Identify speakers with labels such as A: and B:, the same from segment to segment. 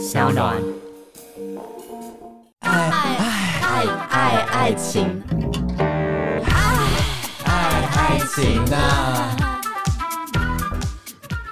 A: 小暖。爱爱爱爱爱情，爱爱爱情啊！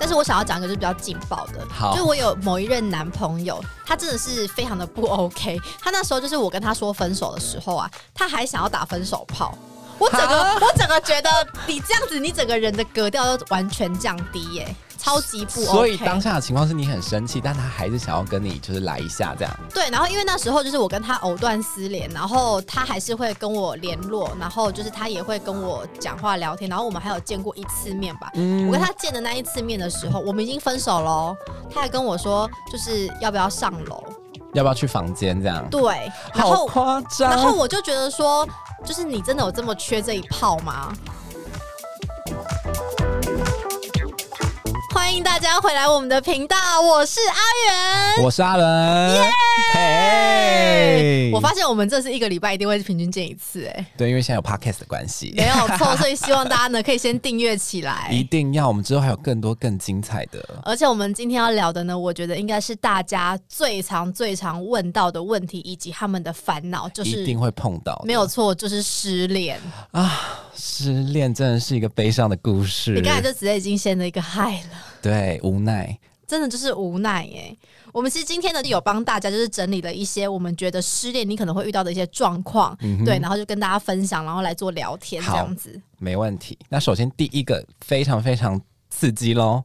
A: 但是我想要讲一个就是比较劲爆的，
B: 好，
A: 就我有某一任男朋友，他真的是非常的不 OK。他那时候就是我跟他说分手的时候啊，他还想要打分手炮。我整个我整个觉得你这样子，你整个人的格调都完全降低耶、欸，超级不 OK。
B: 所以当下的情况是你很生气，但他还是想要跟你就是来一下这样。
A: 对，然后因为那时候就是我跟他藕断丝连，然后他还是会跟我联络，然后就是他也会跟我讲话聊天，然后我们还有见过一次面吧。嗯。我跟他见的那一次面的时候，我们已经分手喽，他还跟我说就是要不要上楼。
B: 要不要去房间这样？
A: 对，然后
B: 好夸张。
A: 然后我就觉得说，就是你真的有这么缺这一炮吗？欢迎大家回来我们的频道，我是阿元，
B: 我是阿伦，耶！嘿，
A: 我发现我们这是一个礼拜一定会平均见一次，哎，
B: 对，因为现在有 podcast 的关系，
A: 没有错，所以希望大家呢可以先订阅起来，
B: 一定要，我们之后还有更多更精彩的，
A: 而且我们今天要聊的呢，我觉得应该是大家最常最常问到的问题，以及他们的烦恼，就是
B: 一定会碰到，
A: 没有错，就是失恋。
B: 啊，失恋真的是一个悲伤的故事，
A: 你刚才就直接已经先了一个嗨了。
B: 对，无奈，
A: 真的就是无奈耶。我们其实今天呢，有帮大家就是整理了一些我们觉得失恋你可能会遇到的一些状况，嗯、对，然后就跟大家分享，然后来做聊天这样子。
B: 没问题。那首先第一个非常非常刺激喽，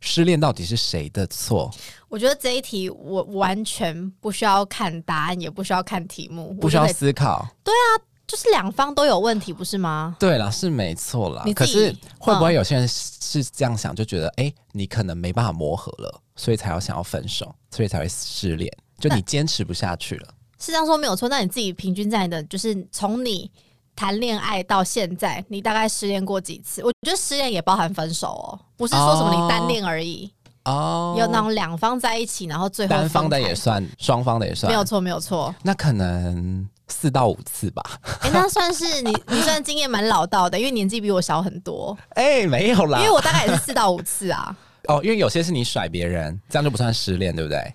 B: 失恋到底是谁的错？
A: 我觉得这一题我完全不需要看答案，也不需要看题目，
B: 不需要思考。
A: 对啊。就是两方都有问题，不是吗？
B: 对啦，是没错啦。可是会不会有些人是这样想，就觉得哎、你可能没办法磨合了，所以才要想要分手，所以才会失恋。就你坚持不下去了，
A: 是这样说没有错。那你自己平均在你的，就是从你谈恋爱到现在，你大概失恋过几次？我觉得失恋也包含分手哦，不是说什么你单恋而已哦。有那种两方在一起，然后最后
B: 单方的也算，双方的也算，
A: 没有错，没有错。
B: 那可能。四到五次吧，
A: 哎、欸，那算是你，你算经验蛮老道的，因为年纪比我小很多。
B: 哎、欸，没有啦，
A: 因为我大概也是四到五次啊。
B: 哦，因为有些是你甩别人，这样就不算失恋，对不对？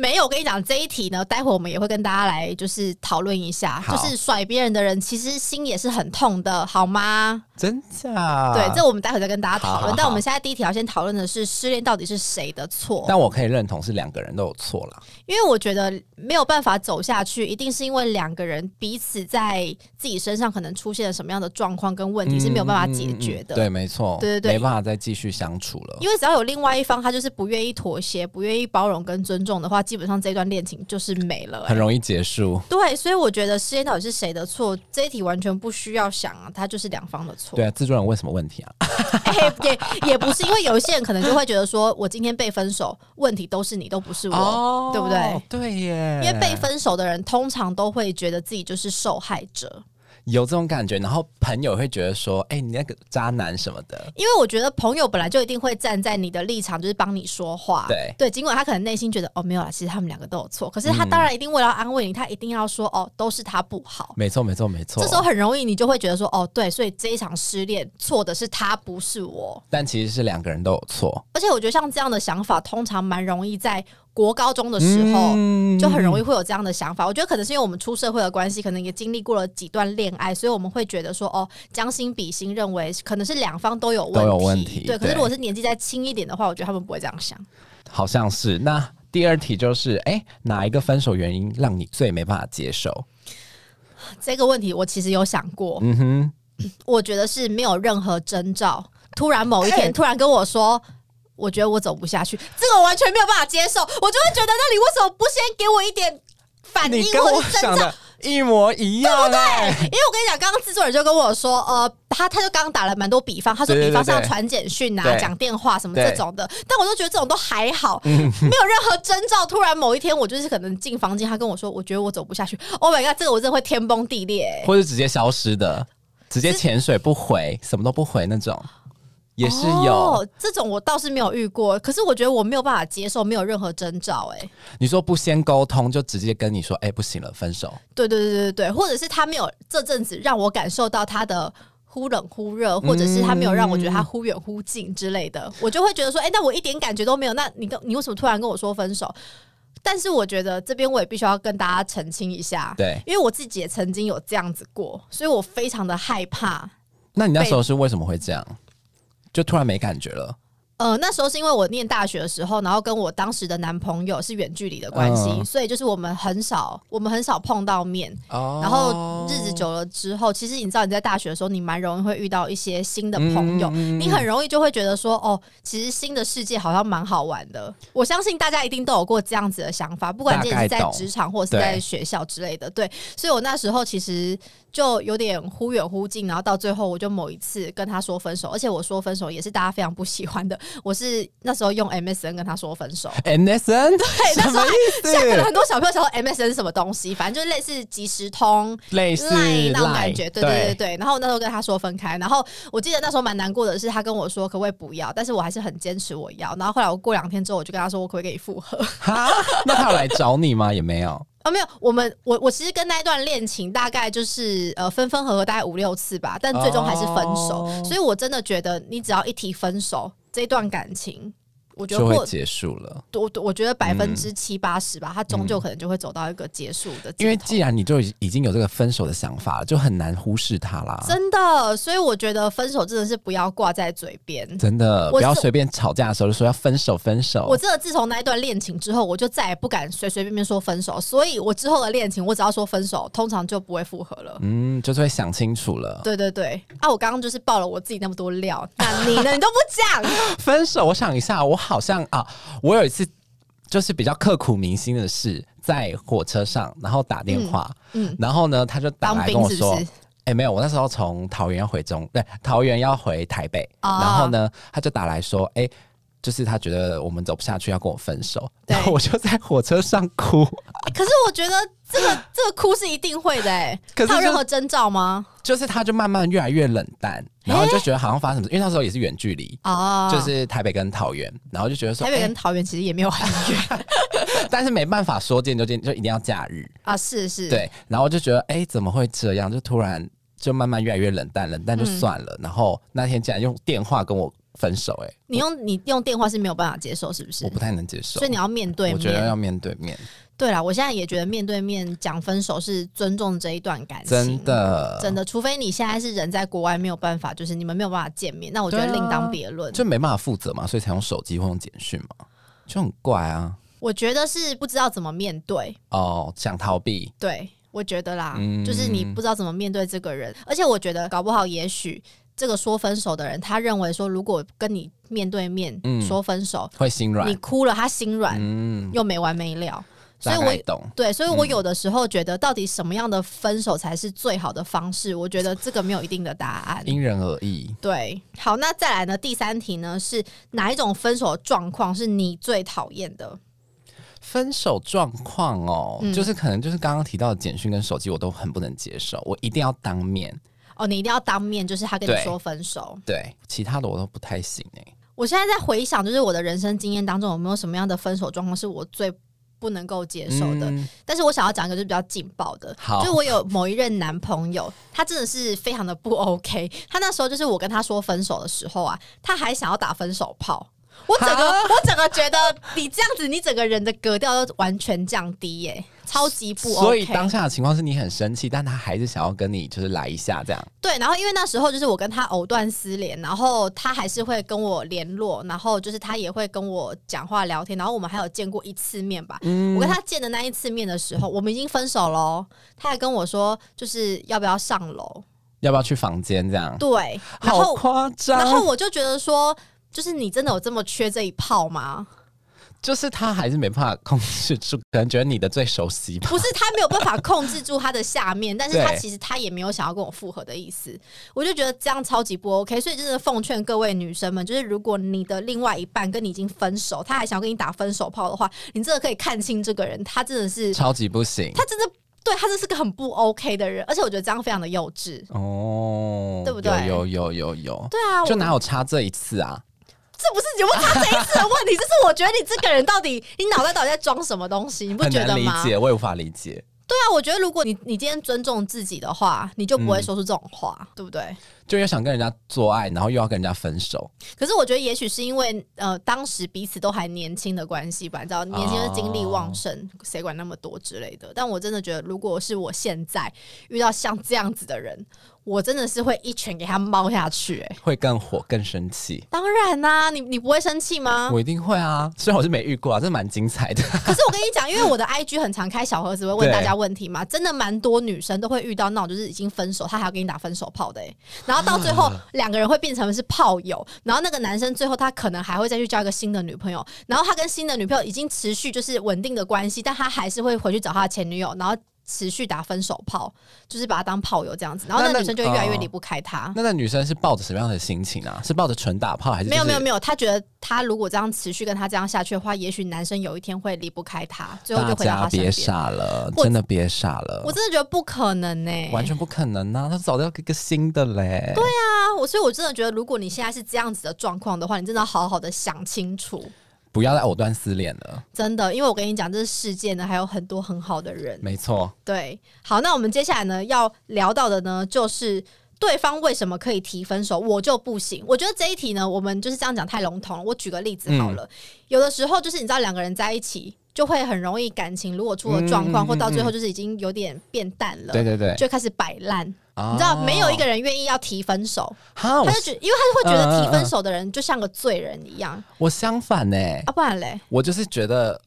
A: 没有，我跟你讲这一题呢，待会我们也会跟大家来就是讨论一下，就是甩别人的人其实心也是很痛的，好吗？
B: 真假？
A: 对，这我们待会再跟大家讨论。但我们现在第一条先讨论的是失恋到底是谁的错？
B: 但我可以认同是两个人都有错了，
A: 因为我觉得没有办法走下去，一定是因为两个人彼此在自己身上可能出现了什么样的状况跟问题是没有办法解决的。
B: 嗯嗯嗯、对，没错，
A: 对对对，
B: 没办法再继续相处了。
A: 因为只要有另外一方他就是不愿意妥协、不愿意包容跟尊重的话，基本上这段恋情就是没了、欸，
B: 很容易结束。
A: 对，所以我觉得失恋到底是谁的错？这一题完全不需要想啊，它就是两方的错。
B: 对啊，制作人问什么问题啊？
A: 欸、也也不是，因为有一些人可能就会觉得说，我今天被分手，问题都是你，都不是我，哦、对不对？
B: 对耶。
A: 因为被分手的人通常都会觉得自己就是受害者。
B: 有这种感觉，然后朋友会觉得说：“哎、欸，你那个渣男什么的。”
A: 因为我觉得朋友本来就一定会站在你的立场，就是帮你说话。
B: 对
A: 对，尽管他可能内心觉得：“哦，没有啦，其实他们两个都有错。”可是他当然一定为了安慰你，他一定要说：“哦，都是他不好。”
B: 没错，没错，没错。
A: 这时候很容易，你就会觉得说：“哦，对，所以这一场失恋错的是他，不是我。”
B: 但其实是两个人都有错。
A: 而且我觉得像这样的想法，通常蛮容易在。国高中的时候，就很容易会有这样的想法。我觉得可能是因为我们出社会的关系，可能也经历过了几段恋爱，所以我们会觉得说，哦，将心比心，认为可能是两方都有问题。
B: 都有问题。
A: 对，可是如果是年纪再轻一点的话，我觉得他们不会这样想。
B: 好像是。那第二题就是，哎，哪一个分手原因让你最没办法接受？
A: 这个问题我其实有想过。嗯哼，我觉得是没有任何征兆，突然某一天突然跟我说。我觉得我走不下去，这个我完全没有办法接受，我就会觉得，那你为什么不先给我一点反应？
B: 你跟我想的一模一样，对不对？
A: 因为我跟你讲，刚刚制作人就跟我说，呃，他他就刚刚打了蛮多比方，他说比方像传简讯啊、讲电话什么这种的，但我就觉得这种都还好，没有任何征兆。突然某一天，我就是可能进房间，他跟我说，我觉得我走不下去。Oh my god，这个我真的会天崩地裂，
B: 或者直接消失的，直接潜水不回，什么都不回那种。也是有、哦、
A: 这种，我倒是没有遇过。可是我觉得我没有办法接受，没有任何征兆。哎，
B: 你说不先沟通就直接跟你说，哎、欸，不行了，分手。
A: 对对对对对，或者是他没有这阵子让我感受到他的忽冷忽热，或者是他没有让我觉得他忽远忽近之类的，嗯、我就会觉得说，哎、欸，那我一点感觉都没有。那你跟你为什么突然跟我说分手？但是我觉得这边我也必须要跟大家澄清一下，
B: 对，
A: 因为我自己也曾经有这样子过，所以我非常的害怕。
B: 那你那时候是为什么会这样？就突然没感觉了？
A: 呃，那时候是因为我念大学的时候，然后跟我当时的男朋友是远距离的关系，嗯、所以就是我们很少，我们很少碰到面。哦、然后日子久了之后，其实你知道你在大学的时候，你蛮容易会遇到一些新的朋友，嗯、你很容易就会觉得说，哦，其实新的世界好像蛮好玩的。我相信大家一定都有过这样子的想法，不管你是在职场或者是在学校之类的。对，对，所以我那时候其实。就有点忽远忽近，然后到最后，我就某一次跟他说分手，而且我说分手也是大家非常不喜欢的。我是那时候用 MSN 跟他说分手。
B: MSN
A: 对，那时候现在可能很多小朋友想说 MSN 是什么东西，反正就是类似即时通、
B: 类似
A: 那种感觉。对对对对。然后那时候跟他说分开，然后我记得那时候蛮难过的是，他跟我说可不可以不要，但是我还是很坚持我要。然后后来我过两天之后，我就跟他说我可不可以跟你复合。
B: 那他有来找你吗？也没有。
A: 哦，没有，我们我我其实跟那一段恋情大概就是呃分分合合大概五六次吧，但最终还是分手，哦、所以我真的觉得你只要一提分手，这段感情。我觉得会
B: 结束了，
A: 我我觉得百分之七八十吧，他终究可能就会走到一个结束的。
B: 因为既然你就已经有这个分手的想法了，就很难忽视他啦。
A: 真的，所以我觉得分手真的是不要挂在嘴边，
B: 真的不要随便吵架的时候就说要分手分手。
A: 我真的自从那一段恋情之后，我就再也不敢随随便便说分手，所以我之后的恋情，我只要说分手，通常就不会复合了。
B: 嗯，就是会想清楚了。
A: 对对对，啊，我刚刚就是爆了我自己那么多料，那你呢？你都不讲
B: 分手？我想一下，我好像啊。我有一次就是比较刻苦铭心的事，在火车上，然后打电话，嗯，嗯然后呢，他就打来跟我说，哎、欸，没有，我那时候从桃园要回中，对，桃园要回台北，哦、然后呢，他就打来说，哎、欸，就是他觉得我们走不下去，要跟我分手，然后我就在火车上哭。
A: 欸、可是我觉得这个这个哭是一定会的、欸，哎，可是他有任何征兆吗？
B: 就是他就慢慢越来越冷淡。然后就觉得好像发生什么，因为那时候也是远距离哦，就是台北跟桃园，然后就觉得说
A: 台北跟桃园其实也没有很远，
B: 但是没办法说见就见，就一定要假日
A: 啊，是是，
B: 对，然后就觉得哎，怎么会这样？就突然就慢慢越来越冷淡，冷淡就算了。然后那天竟然用电话跟我分手，哎，
A: 你用你用电话是没有办法接受，是不是？
B: 我不太能接受，
A: 所以你要面对面，
B: 我觉得要面对面。
A: 对啦，我现在也觉得面对面讲分手是尊重这一段感情，
B: 真的，
A: 真的。除非你现在是人在国外，没有办法，就是你们没有办法见面，那我觉得另当别论，
B: 就没办法负责嘛，所以才用手机或用简讯嘛，就很怪啊。
A: 我觉得是不知道怎么面对
B: 哦，想逃避。
A: 对，我觉得啦，嗯、就是你不知道怎么面对这个人，而且我觉得搞不好，也许这个说分手的人，他认为说，如果跟你面对面说分手，
B: 嗯、会心软，
A: 你哭了，他心软，嗯，又没完没了。所以我
B: 懂，
A: 对，所以我有的时候觉得，到底什么样的分手才是最好的方式？我觉得这个没有一定的答案，
B: 因人而异。
A: 对，好，那再来呢？第三题呢？是哪一种分手状况是你最讨厌的？
B: 分手状况哦，嗯、就是可能就是刚刚提到的简讯跟手机，我都很不能接受，我一定要当面。
A: 哦，你一定要当面，就是他跟你说分手。
B: 对，对，其他的我都不太行哎。
A: 我现在在回想，就是我的人生经验当中，有没有什么样的分手状况是我最不能够接受的，嗯、但是我想要讲一个就是比较劲爆的，好就是我有某一任男朋友，他真的是非常的不 OK。他那时候就是我跟他说分手的时候啊，他还想要打分手炮。我整个我整个觉得你这样子，你整个人的格调都完全降低耶、欸。超级不 OK，
B: 所以当下的情况是你很生气，但他还是想要跟你就是来一下这样。
A: 对，然后因为那时候就是我跟他藕断丝连，然后他还是会跟我联络，然后就是他也会跟我讲话聊天，然后我们还有见过一次面吧。嗯，我跟他见的那一次面的时候，我们已经分手喽，他还跟我说就是要不要上楼，
B: 要不要去房间这样。
A: 对，
B: 好夸张。
A: 然后我就觉得说，就是你真的有这么缺这一炮吗？
B: 就是他还是没办法控制住，可能觉得你的最熟悉吧。
A: 不是他没有办法控制住他的下面，但是他其实他也没有想要跟我复合的意思。我就觉得这样超级不 OK，所以就是奉劝各位女生们，就是如果你的另外一半跟你已经分手，他还想要跟你打分手炮的话，你真的可以看清这个人，他真的是
B: 超级不行。
A: 他真的对他真是个很不 OK 的人，而且我觉得这样非常的幼稚哦，对不对？
B: 有有有有有，
A: 对啊，
B: 就哪有差这一次啊？
A: 这不是有没有差这一次的问题，这是我觉得你这个人到底，你脑袋到底在装什么东西？你不觉得
B: 吗？理解，我也无法理解。
A: 对啊，我觉得如果你你今天尊重自己的话，你就不会说出这种话，嗯、对不对？
B: 就又想跟人家做爱，然后又要跟人家分手。
A: 可是我觉得，也许是因为呃，当时彼此都还年轻的关系吧，你知道，年轻的精力旺盛，谁、哦、管那么多之类的。但我真的觉得，如果是我现在遇到像这样子的人。我真的是会一拳给他猫下去，哎，会
B: 更火、更生气。
A: 当然啦、啊，你你不会生气吗？
B: 我一定会啊，虽然我是没遇过啊，这蛮精彩的。
A: 可是我跟你讲，因为我的 IG 很常开小盒子，会问大家问题嘛，真的蛮多女生都会遇到那种就是已经分手，他还要给你打分手炮的，哎，然后到最后两个人会变成是炮友，然后那个男生最后他可能还会再去交一个新的女朋友，然后他跟新的女朋友已经持续就是稳定的关系，但他还是会回去找他的前女友，然后。持续打分手炮，就是把他当炮友这样子，然后那女生就越来越离不开他。
B: 那那，那女生是抱着什么样的心情啊？是抱着纯打炮还是、就是？
A: 没有没有没有，她觉得她如果这样持续跟他这样下去的话，也许男生有一天会离不开她，最后就回到他身边。
B: 别傻了，真的别傻了，
A: 我真的觉得不可能呢、欸，
B: 完全不可能啊！他早就要一个新的嘞。
A: 对啊，我所以我真的觉得，如果你现在是这样子的状况的话，你真的要好好的想清楚。
B: 不要再藕断丝连了，
A: 真的，因为我跟你讲，这世界呢还有很多很好的人。
B: 没错，
A: 对，好，那我们接下来呢要聊到的呢，就是对方为什么可以提分手，我就不行。我觉得这一题呢，我们就是这样讲太笼统了。我举个例子好了，嗯、有的时候就是你知道，两个人在一起。就会很容易感情如果出了状况，嗯、或到最后就是已经有点变淡了，对对对，就开始摆烂。哦、你知道，没有一个人愿意要提分手，他就觉，因为他会觉得提分手的人就像个罪人一样。
B: 我相反呢、欸，
A: 啊，不然嘞，
B: 我就是觉得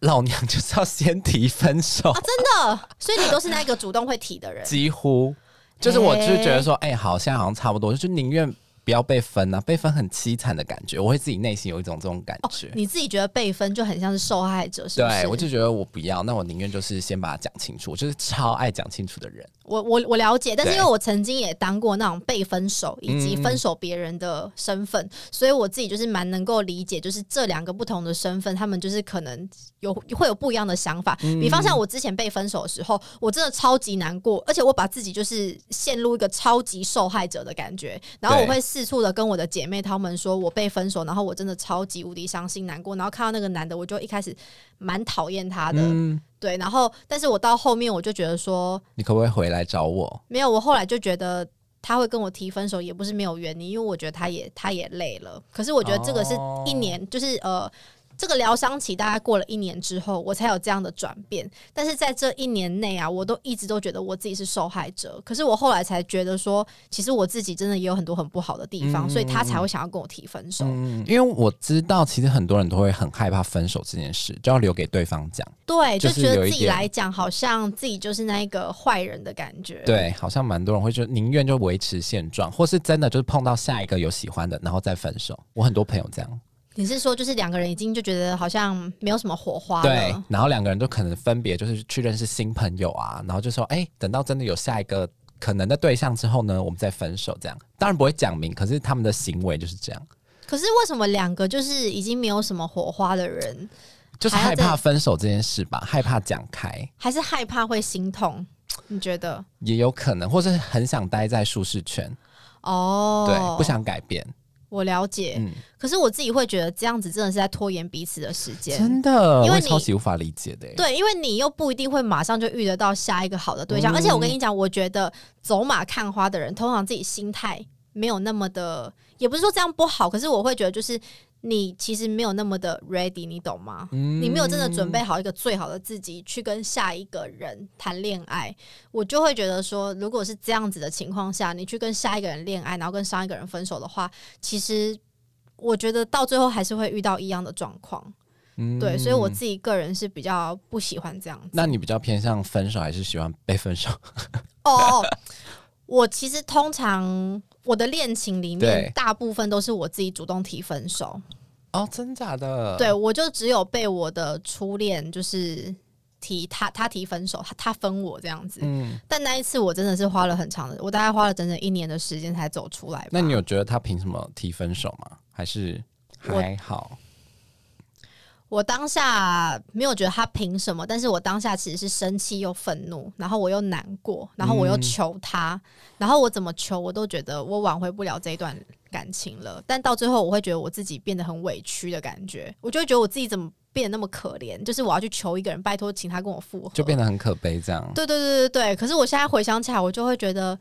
B: 老娘就是要先提分手。
A: 啊，真的。所以你都是那个主动会提的人，
B: 几乎。就是我就是觉得说，哎、欸欸，好，现在好像差不多，就宁愿。不要被分啊！被分很凄惨的感觉，我会自己内心有一种这种感觉。哦，你
A: 自己觉得被分就很像是受害者，是不是？
B: 对，我就觉得我不要，那我宁愿就是先把它讲清楚。我就是超爱讲清楚的人。
A: 我我我了解，但是因为我曾经也当过那种被分手以及分手别人的身份，嗯、所以我自己就是蛮能够理解，就是这两个不同的身份，他们就是可能有会有不一样的想法。嗯、比方像我之前被分手的时候，我真的超级难过，而且我把自己就是陷入一个超级受害者的感觉，然后我会四处的跟我的姐妹她们说我被分手，然后我真的超级无敌伤心难过，然后看到那个男的，我就一开始蛮讨厌他的。嗯对，然后，但是我到后面我就觉得说，
B: 你可不可以回来找我？
A: 没有，我后来就觉得他会跟我提分手也不是没有原因，因为我觉得他也他也累了。可是我觉得这个是一年，哦、就是呃。这个疗伤期大概过了一年之后，我才有这样的转变。但是在这一年内啊，我都一直都觉得我自己是受害者。可是我后来才觉得说，其实我自己真的也有很多很不好的地方，嗯、所以他才会想要跟我提分手。
B: 嗯，因为我知道，其实很多人都会很害怕分手这件事，就要留给对方讲。
A: 对，就觉得自己来讲，好像自己就是那一个坏人的感觉。
B: 对，好像蛮多人会就宁愿就维持现状，或是真的就是碰到下一个有喜欢的，然后再分手。我很多朋友这样。
A: 你是说，就是两个人已经就觉得好像没有什么火花了，
B: 对，然后两个人都可能分别就是去认识新朋友啊，然后就说，哎、欸，等到真的有下一个可能的对象之后呢，我们再分手，这样当然不会讲明，可是他们的行为就是这样。
A: 可是为什么两个就是已经没有什么火花的人，
B: 就是害怕分手这件事吧？害怕讲开，
A: 还是害怕会心痛？你觉得？
B: 也有可能，或是很想待在舒适圈哦，对，不想改变。
A: 我了解，嗯、可是我自己会觉得这样子真的是在拖延彼此的时间，
B: 真的，因为超级无法理解的。
A: 对，因为你又不一定会马上就遇得到下一个好的对象，嗯、而且我跟你讲，我觉得走马看花的人，通常自己心态没有那么的，也不是说这样不好，可是我会觉得就是。你其实没有那么的 ready，你懂吗？嗯、你没有真的准备好一个最好的自己去跟下一个人谈恋爱，我就会觉得说，如果是这样子的情况下，你去跟下一个人恋爱，然后跟上一个人分手的话，其实我觉得到最后还是会遇到一样的状况。嗯、对，所以我自己个人是比较不喜欢这样子。
B: 那你比较偏向分手，还是喜欢被分手？
A: 哦，我其实通常。我的恋情里面，大部分都是我自己主动提分手。
B: 哦，真假的？
A: 对，我就只有被我的初恋就是提他，他提分手，他他分我这样子。嗯，但那一次我真的是花了很长的，我大概花了整整一年的时间才走出来。
B: 那你有觉得他凭什么提分手吗？还是还好？
A: 我当下没有觉得他凭什么，但是我当下其实是生气又愤怒，然后我又难过，然后我又求他，然后我怎么求我都觉得我挽回不了这一段感情了。但到最后，我会觉得我自己变得很委屈的感觉，我就会觉得我自己怎么变得那么可怜，就是我要去求一个人，拜托请他跟我复合，
B: 就变得很可悲这样。
A: 对对对对对。可是我现在回想起来，我就会觉得，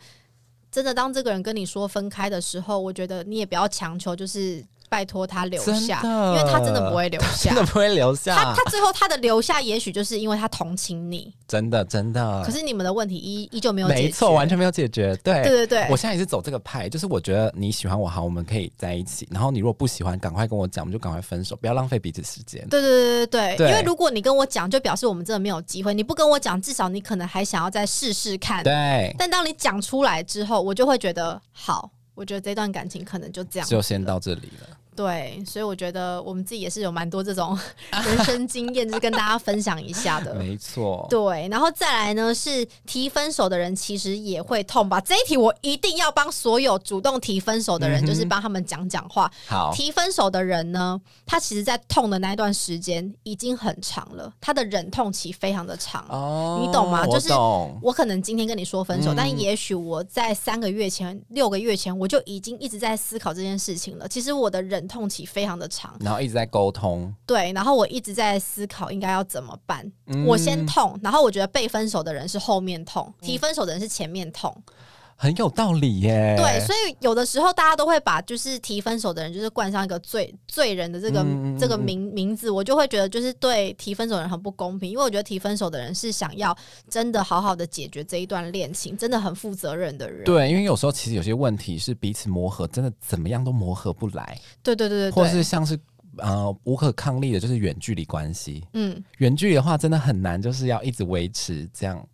A: 真的当这个人跟你说分开的时候，我觉得你也不要强求，就是。拜托他留下，因为他真的不会留下，
B: 真的不会留下。
A: 他他最后他的留下，也许就是因为他同情你，
B: 真的真的。
A: 可是你们的问题依依旧没有解决，
B: 没错，完全没有解决。对
A: 对对对，
B: 我现在也是走这个派，就是我觉得你喜欢我好，我们可以在一起。然后你如果不喜欢，赶快跟我讲，我们就赶快分手，不要浪费彼此时间。
A: 对对对对对，因为如果你跟我讲，就表示我们真的没有机会。你不跟我讲，至少你可能还想要再试试看。
B: 对。
A: 但当你讲出来之后，我就会觉得好，我觉得这段感情可能就这样，
B: 就先到这里了。
A: 对，所以我觉得我们自己也是有蛮多这种 人生经验，就是跟大家分享一下的。
B: 没错。
A: 对，然后再来呢，是提分手的人其实也会痛吧？这一题我一定要帮所有主动提分手的人，嗯、就是帮他们讲讲话。
B: 好，
A: 提分手的人呢，他其实在痛的那一段时间已经很长了，他的忍痛期非常的长。哦，你懂吗？就是我可能今天跟你说分手，嗯、但也许我在三个月前、六个月前，我就已经一直在思考这件事情了。其实我的忍痛期非常的长，
B: 然后一直在沟通，
A: 对，然后我一直在思考应该要怎么办。嗯、我先痛，然后我觉得被分手的人是后面痛，提分手的人是前面痛。
B: 很有道理耶，
A: 对，所以有的时候大家都会把就是提分手的人就是冠上一个罪罪人的这个、嗯、这个名名字，我就会觉得就是对提分手的人很不公平，因为我觉得提分手的人是想要真的好好的解决这一段恋情，真的很负责任的人。
B: 对，因为有时候其实有些问题是彼此磨合，真的怎么样都磨合不来。
A: 对对对对，
B: 或是像是呃无可抗力的，就是远距离关系。嗯，远距离的话真的很难，就是要一直维持这样，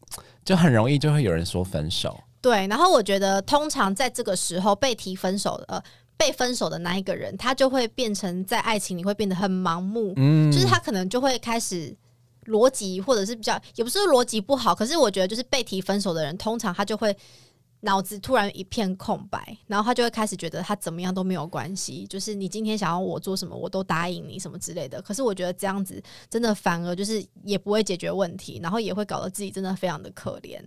B: 就很容易就会有人说分手。
A: 对，然后我觉得通常在这个时候被提分手的，呃，被分手的那一个人，他就会变成在爱情里会变得很盲目，嗯，就是他可能就会开始逻辑或者是比较，也不是逻辑不好，可是我觉得就是被提分手的人，通常他就会。脑子突然一片空白，然后他就会开始觉得他怎么样都没有关系，就是你今天想要我做什么，我都答应你什么之类的。可是我觉得这样子真的反而就是也不会解决问题，然后也会搞得自己真的非常的可怜。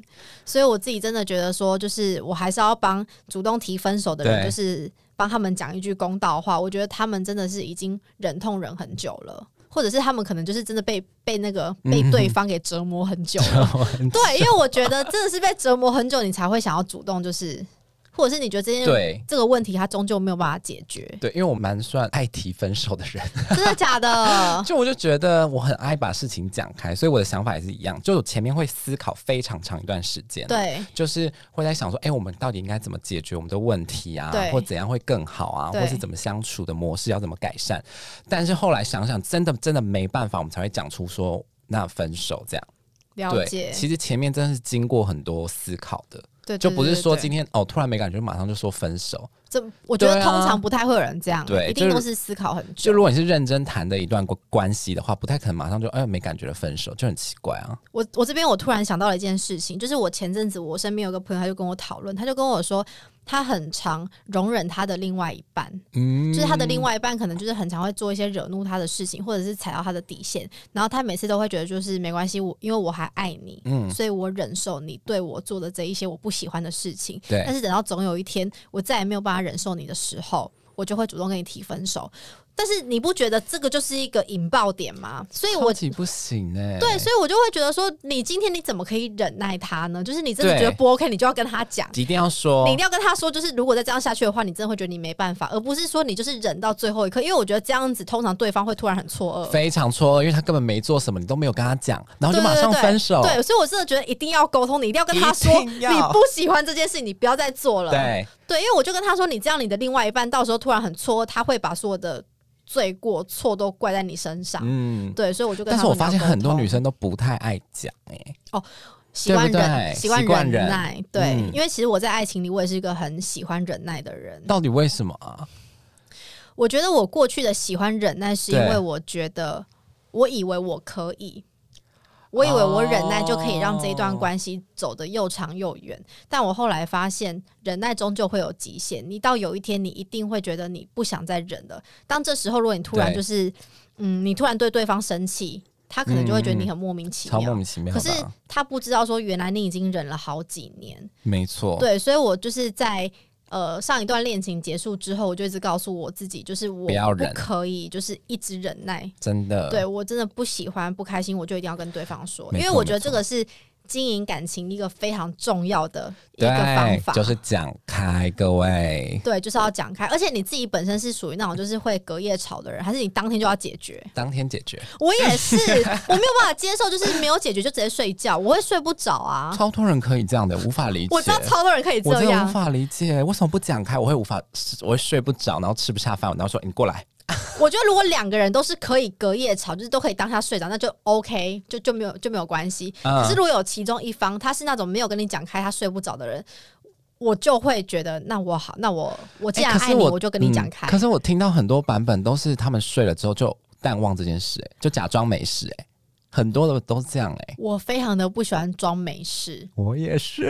A: 所以我自己真的觉得说，就是我还是要帮主动提分手的人，就是帮他们讲一句公道话。我觉得他们真的是已经忍痛忍很久了。或者是他们可能就是真的被被那个被对方给折磨很久了，嗯、对，因为我觉得真的是被折磨很久，你才会想要主动，就是。或者是你觉得这件对这个问题，他终究没有办法解决？
B: 对，因为我蛮算爱提分手的人，
A: 真的假的？
B: 就我就觉得我很爱把事情讲开，所以我的想法也是一样，就我前面会思考非常长一段时间，
A: 对，
B: 就是会在想说，哎、欸，我们到底应该怎么解决我们的问题啊？对，或怎样会更好啊？或是怎么相处的模式要怎么改善？但是后来想想，真的真的没办法，我们才会讲出说那分手这样。
A: 了解，
B: 其实前面真的是经过很多思考的。
A: 对，
B: 就不是说今天哦，突然没感觉，马上就说分手。
A: 这我觉得通常不太会有人这样，对，一定都是思考很久。
B: 就如果你是认真谈的一段关关系的话，不太可能马上就哎没感觉了分手，就很奇怪啊。
A: 我我这边我突然想到了一件事情，就是我前阵子我身边有个朋友，他就跟我讨论，他就跟我说。他很常容忍他的另外一半，嗯，就是他的另外一半可能就是很常会做一些惹怒他的事情，或者是踩到他的底线，然后他每次都会觉得就是没关系，我因为我还爱你，嗯，所以我忍受你对我做的这一些我不喜欢的事情，
B: 对，
A: 但是等到总有一天我再也没有办法忍受你的时候，我就会主动跟你提分手。但是你不觉得这个就是一个引爆点吗？所以我
B: 不行哎、欸。
A: 对，所以我就会觉得说，你今天你怎么可以忍耐他呢？就是你真的觉得不 OK，你就要跟他讲，
B: 一定要说，
A: 你一定要跟他说，就是如果再这样下去的话，你真的会觉得你没办法，而不是说你就是忍到最后一刻。因为我觉得这样子，通常对方会突然很错愕，
B: 非常错愕，因为他根本没做什么，你都没有跟他讲，然后就马上分手。
A: 对，所以我真的觉得一定要沟通，你一定要跟他说，你不喜欢这件事，你不要再做了。
B: 对，
A: 对，因为我就跟他说，你这样，你的另外一半到时候突然很错愕，他会把所有的。罪过错都怪在你身上，嗯，对，所以我就跟他。
B: 但是我发现很多女生都不太爱讲，哎，
A: 哦，习惯忍，习惯忍耐，对，嗯、因为其实我在爱情里，我也是一个很喜欢忍耐的人。
B: 到底为什么啊？
A: 我觉得我过去的喜欢忍耐，是因为我觉得，我以为我可以。我以为我忍耐就可以让这一段关系走得又长又远，但我后来发现，忍耐终究会有极限。你到有一天，你一定会觉得你不想再忍了。当这时候，如果你突然就是，嗯，你突然对对方生气，他可能就会觉得你很莫名其妙。
B: 莫名其妙。
A: 可是他不知道说，原来你已经忍了好几年。
B: 没错。
A: 对，所以我就是在。呃上一段恋情结束之后，我就一直告诉我自己，就是我不可以，就是一直忍耐。
B: 真的，
A: 对我真的不喜欢不开心，我就一定要跟对方说，因为我觉得这个是。经营感情一个非常重要的一个方法，
B: 就是讲开，各位。
A: 对，就是要讲开。而且你自己本身是属于那种就是会隔夜吵的人，还是你当天就要解决？
B: 当天解决。
A: 我也是，我没有办法接受，就是没有解决就直接睡觉，我会睡不着啊。
B: 超多人可以这样的，无法理解。
A: 我知道超多人可以这样，
B: 我真的无法理解，为什么不讲开？我会无法，我会睡不着，然后吃不下饭，然后说你过来。
A: 我觉得如果两个人都是可以隔夜吵，就是都可以当下睡着，那就 OK，就就没有就没有关系。嗯、可是如果有其中一方他是那种没有跟你讲开，他睡不着的人，我就会觉得那我好，那我我既然爱你，欸、我，我就跟你讲开、
B: 嗯。可是我听到很多版本都是他们睡了之后就淡忘这件事、欸，就假装没事、欸，很多的都是这样哎、欸，
A: 我非常的不喜欢装没事，
B: 我也是，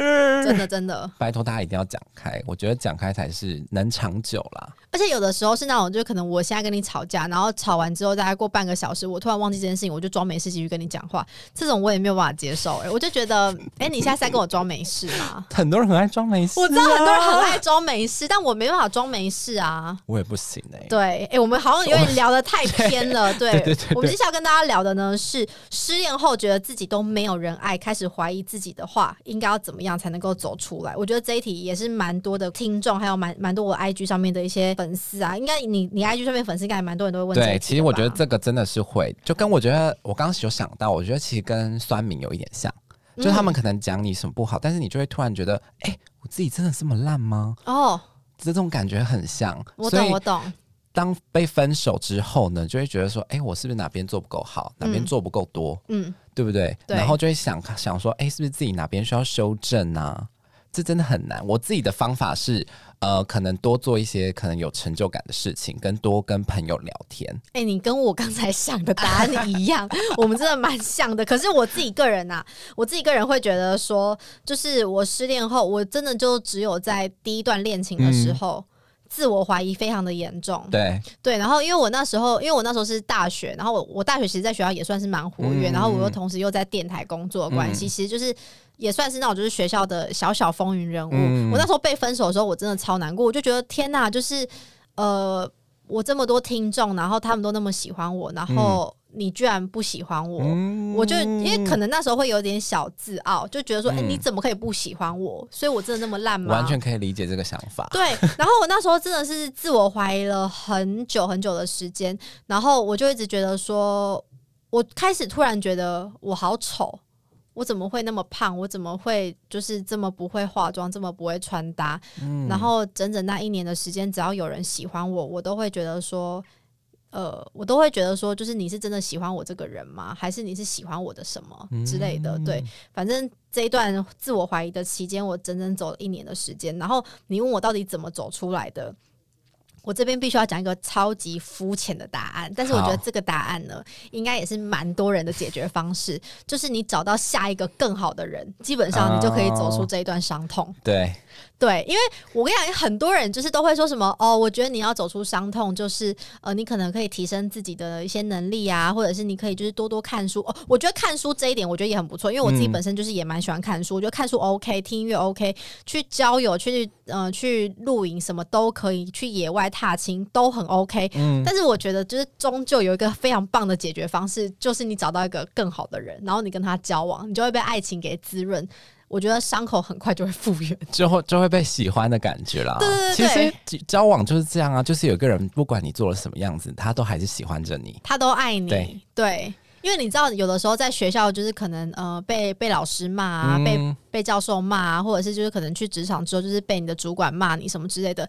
A: 真的真的，
B: 拜托大家一定要讲开，我觉得讲开才是能长久啦。
A: 而且有的时候是那种，就可能我现在跟你吵架，然后吵完之后大概过半个小时，我突然忘记这件事情，我就装没事继续跟你讲话，这种我也没有办法接受、欸。哎，我就觉得，哎、欸，你现在是在跟我装没事吗？
B: 很多人很爱装没事、啊，
A: 我知道很多人很爱装没事，但我没办法装没事啊，
B: 我也不行哎、欸。
A: 对，哎、欸，我们好像有点聊得太偏了。对，对，对，对，对，我们接下来跟大家聊的呢是失恋后觉得。自己都没有人爱，开始怀疑自己的话，应该要怎么样才能够走出来？我觉得这一题也是蛮多的听众，还有蛮蛮多我 IG 上面的一些粉丝啊，应该你你 IG 上面粉丝应该蛮多人都会问。对，
B: 其实我觉得这个真的是会，就跟我觉得我刚刚有想到，我觉得其实跟酸民有一点像，就他们可能讲你什么不好，嗯、但是你就会突然觉得，哎、欸，我自己真的这么烂吗？哦，这种感觉很像。
A: 我懂，我懂。
B: 当被分手之后呢，就会觉得说，哎、欸，我是不是哪边做不够好，哪边做不够多，嗯，对不对？对，然后就会想想说，哎、欸，是不是自己哪边需要修正啊？这真的很难。我自己的方法是，呃，可能多做一些可能有成就感的事情，跟多跟朋友聊天。
A: 哎、你跟我刚才想的答案一样，我们真的蛮像的。可是我自己个人啊，我自己个人会觉得说，就是我失恋后，我真的就只有在第一段恋情的时候。自我怀疑非常的严重，
B: 对。
A: 对，然后因为我那时候，因为我那时候是大学，然后我我大学其实在学校也算是蛮活跃，嗯、然后我又同时又在电台工作的关系，嗯、其实就是也算是那种就是学校的小小风云人物。嗯、我那时候被分手的时候，我真的超难过，我就觉得天哪，就是呃，我这么多听众，然后他们都那么喜欢我，然后。嗯你居然不喜欢我，嗯、我就因为可能那时候会有点小自傲，就觉得说，哎、嗯欸，你怎么可以不喜欢我？所以我真的那么烂吗？
B: 完全可以理解这个想法。
A: 对，然后我那时候真的是自我怀疑了很久很久的时间，然后我就一直觉得说，我开始突然觉得我好丑，我怎么会那么胖？我怎么会就是这么不会化妆，这么不会穿搭？嗯、然后整整那一年的时间，只要有人喜欢我，我都会觉得说。呃，我都会觉得说，就是你是真的喜欢我这个人吗？还是你是喜欢我的什么之类的？嗯、对，反正这一段自我怀疑的期间，我整整走了一年的时间。然后你问我到底怎么走出来的？我这边必须要讲一个超级肤浅的答案，但是我觉得这个答案呢，应该也是蛮多人的解决方式，就是你找到下一个更好的人，基本上你就可以走出这一段伤痛。
B: 哦、对。
A: 对，因为我跟你讲，很多人就是都会说什么哦，我觉得你要走出伤痛，就是呃，你可能可以提升自己的一些能力啊，或者是你可以就是多多看书哦。我觉得看书这一点，我觉得也很不错，因为我自己本身就是也蛮喜欢看书，嗯、我觉得看书 OK，听音乐 OK，去交友、去呃去露营什么都可以，去野外踏青都很 OK。嗯，但是我觉得就是终究有一个非常棒的解决方式，就是你找到一个更好的人，然后你跟他交往，你就会被爱情给滋润。我觉得伤口很快就会复原，
B: 就会就会被喜欢的感觉啦。
A: 对对对，
B: 其实交往就是这样啊，就是有个人不管你做了什么样子，他都还是喜欢着你，
A: 他都爱你。
B: 对
A: 对，因为你知道，有的时候在学校就是可能呃被被老师骂啊，嗯、被被教授骂啊，或者是就是可能去职场之后就是被你的主管骂你什么之类的。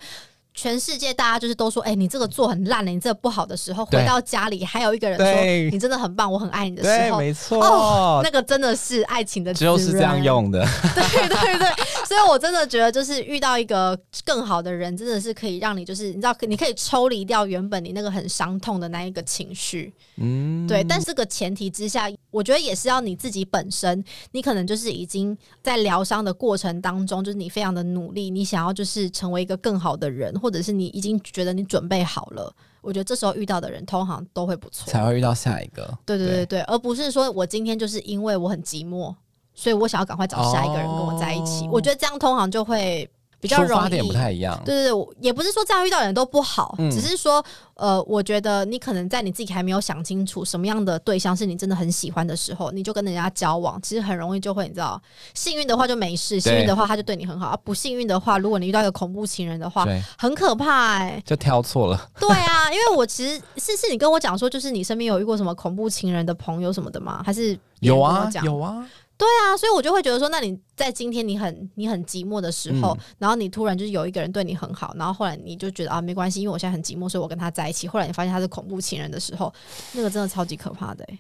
A: 全世界大家就是都说，哎、欸，你这个做很烂了，你这个不好的时候，回到家里还有一个人说你真的很棒，我很爱你的时候，
B: 没错，
A: 哦，那个真的是爱情的，
B: 就是这样用的。
A: 对 对对，所以我真的觉得，就是遇到一个更好的人，真的是可以让你，就是你知道，你可以抽离掉原本你那个很伤痛的那一个情绪。嗯，对。但是这个前提之下，我觉得也是要你自己本身，你可能就是已经在疗伤的过程当中，就是你非常的努力，你想要就是成为一个更好的人。或者是你已经觉得你准备好了，我觉得这时候遇到的人通常都会不错，
B: 才会遇到下一个。
A: 对对对对，对而不是说我今天就是因为我很寂寞，所以我想要赶快找下一个人跟我在一起。哦、我觉得这样通常就会比较容易，
B: 出发点不太一样。
A: 对对对，也不是说这样遇到的人都不好，嗯、只是说，呃，我觉得你可能在你自己还没有想清楚什么样的对象是你真的很喜欢的时候，你就跟人家交往，其实很容易就会，你知道，幸运的话就没事，幸运的话他就对你很好，而不幸运的话，如果你遇到一个恐怖情人的话，很可怕哎、欸，
B: 就挑错了。
A: 对啊，因为我其实是是你跟我讲说，就是你身边有遇过什么恐怖情人的朋友什么的吗？还是
B: 有啊，有啊。
A: 对啊，所以我就会觉得说，那你在今天你很你很寂寞的时候，嗯、然后你突然就是有一个人对你很好，然后后来你就觉得啊没关系，因为我现在很寂寞，所以我跟他在一起。后来你发现他是恐怖情人的时候，那个真的超级可怕的、欸，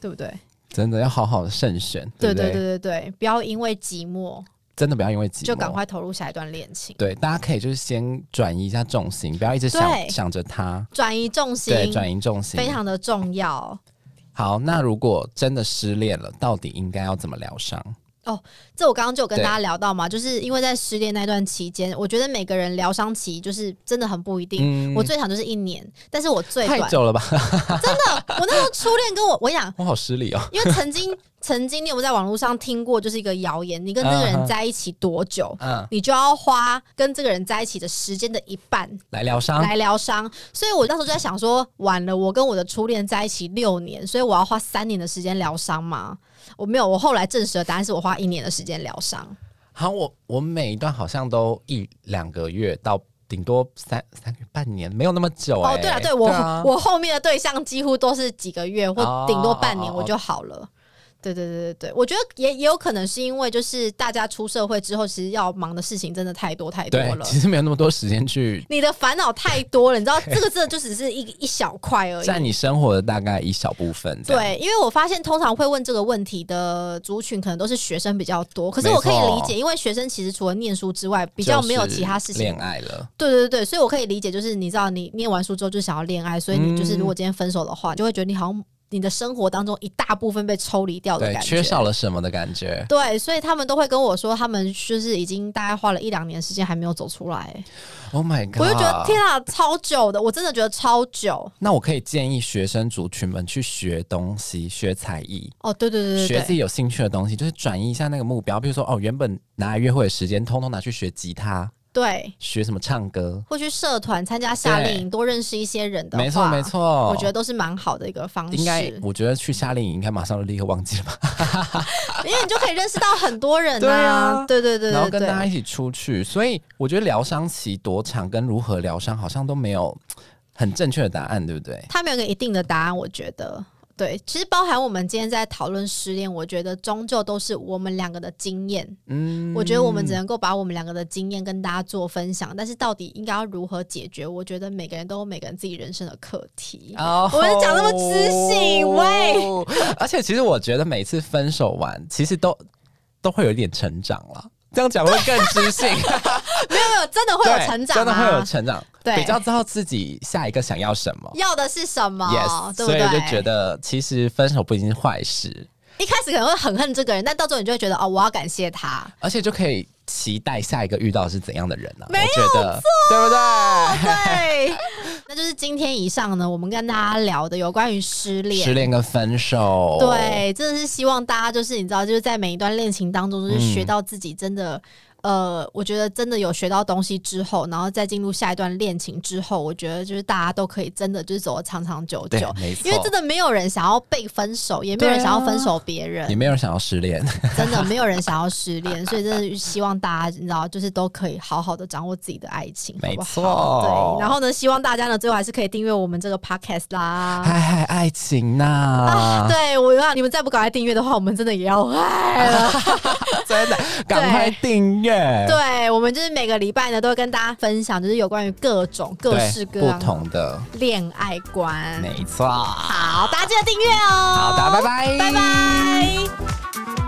A: 对不对？
B: 真的要好好的慎选。对
A: 对对对对，不要因为寂寞，
B: 真的不要因为寂寞，
A: 就赶快投入下一段恋情。
B: 对，大家可以就是先转移一下重心，不要一直想对想着他，
A: 转移重心，
B: 对，转移重心非
A: 常的重要。
B: 好，那如果真的失恋了，到底应该要怎么疗伤？
A: 哦，这我刚刚就有跟大家聊到嘛，就是因为在失恋那段期间，我觉得每个人疗伤期就是真的很不一定。嗯、我最长就是一年，但是我最短
B: 太久了吧？
A: 真的，我那时候初恋跟我，我讲，
B: 我好失礼哦，
A: 因为曾经 曾经你有没有在网络上听过，就是一个谣言，你跟这个人在一起多久，你就要花跟这个人在一起的时间的一半
B: 来疗伤，
A: 来疗伤。所以我那时候就在想说，晚了，我跟我的初恋在一起六年，所以我要花三年的时间疗伤吗？我没有，我后来证实的答案是我花一年的时间疗伤。
B: 好，我我每一段好像都一两个月到顶多三三半年，没有那么久、欸。哦，
A: 对啊，对我我后面的对象几乎都是几个月或顶多半年我就好了。哦对对对对对，我觉得也也有可能是因为就是大家出社会之后，其实要忙的事情真的太多太多了。
B: 其实没有那么多时间去。
A: 你的烦恼太多了，你知道这个真的就只是一一小块而已，
B: 在你生活的大概一小部分。
A: 对，因为我发现通常会问这个问题的族群，可能都是学生比较多。可是我可以理解，因为学生其实除了念书之外，比较没有其他事情。
B: 恋爱了。
A: 对对对，所以我可以理解，就是你知道，你念完书之后就想要恋爱，所以你就是如果今天分手的话，就会觉得你好像。你的生活当中一大部分被抽离掉的感觉，
B: 缺少了什么的感觉？
A: 对，所以他们都会跟我说，他们就是已经大概花了一两年时间还没有走出来。
B: Oh my god！
A: 我就觉得天啊，超久的，我真的觉得超久。
B: 那我可以建议学生族群们去学东西，学才艺。
A: 哦，对对对对，
B: 学自己有兴趣的东西，就是转移一下那个目标。比如说，哦，原本拿来约会的时间，通通拿去学吉他。
A: 对，
B: 学什么唱歌，
A: 或去社团参加夏令营，多认识一些人的话，
B: 没错没错，
A: 我觉得都是蛮好的一个方式。
B: 应该，我觉得去夏令营应该马上就立刻忘记了吧，
A: 因为你就可以认识到很多人啊。对啊，对对对，对，
B: 然后跟大家一起出去。所以我觉得疗伤期多长，跟如何疗伤，好像都没有很正确的答案，对不对？
A: 他没有一个一定的答案，我觉得。对，其实包含我们今天在讨论失恋，我觉得终究都是我们两个的经验。嗯，我觉得我们只能够把我们两个的经验跟大家做分享，但是到底应该要如何解决，我觉得每个人都有每个人自己人生的课题。哦，我们讲那么知性，喂！
B: 而且其实我觉得每次分手完，其实都都会有一点成长了。这样讲会更知性，
A: 没有没有，真的会有成长，
B: 真的会有成长，对，比较知道自己下一个想要什么，
A: 要的是什么
B: ，yes，所以就觉得其实分手不一定是坏事。
A: 一开始可能会很恨这个人，但到最后你就会觉得哦，我要感谢他，
B: 而且就可以期待下一个遇到的是怎样的人呢？
A: 没有错，对不对？对，那就是今天以上呢，我们跟大家聊的有关于失恋、
B: 失恋跟分手。
A: 对，真的是希望大家就是你知道，就是在每一段恋情当中，就是学到自己真的。呃，我觉得真的有学到东西之后，然后再进入下一段恋情之后，我觉得就是大家都可以真的就是走得长长久久，因为真的没有人想要被分手，也没有人想要分手别人，啊，
B: 也没有人想要失恋，
A: 真的没有人想要失恋，所以真的希望大家你知道，就是都可以好好的掌握自己的爱情，没错好？对，然后呢，希望大家呢最后还是可以订阅我们这个 podcast 啦，
B: 嗨嗨，爱情呐，啊，
A: 对我让你们再不赶快订阅的话，我们真的也要嗨了，
B: 真的赶快订阅。
A: 对，我们就是每个礼拜呢，都会跟大家分享，就是有关于各种各式各样
B: 不同的
A: 恋爱观。
B: 没错，
A: 好，大家记得订阅哦。
B: 好的，拜拜，
A: 拜拜。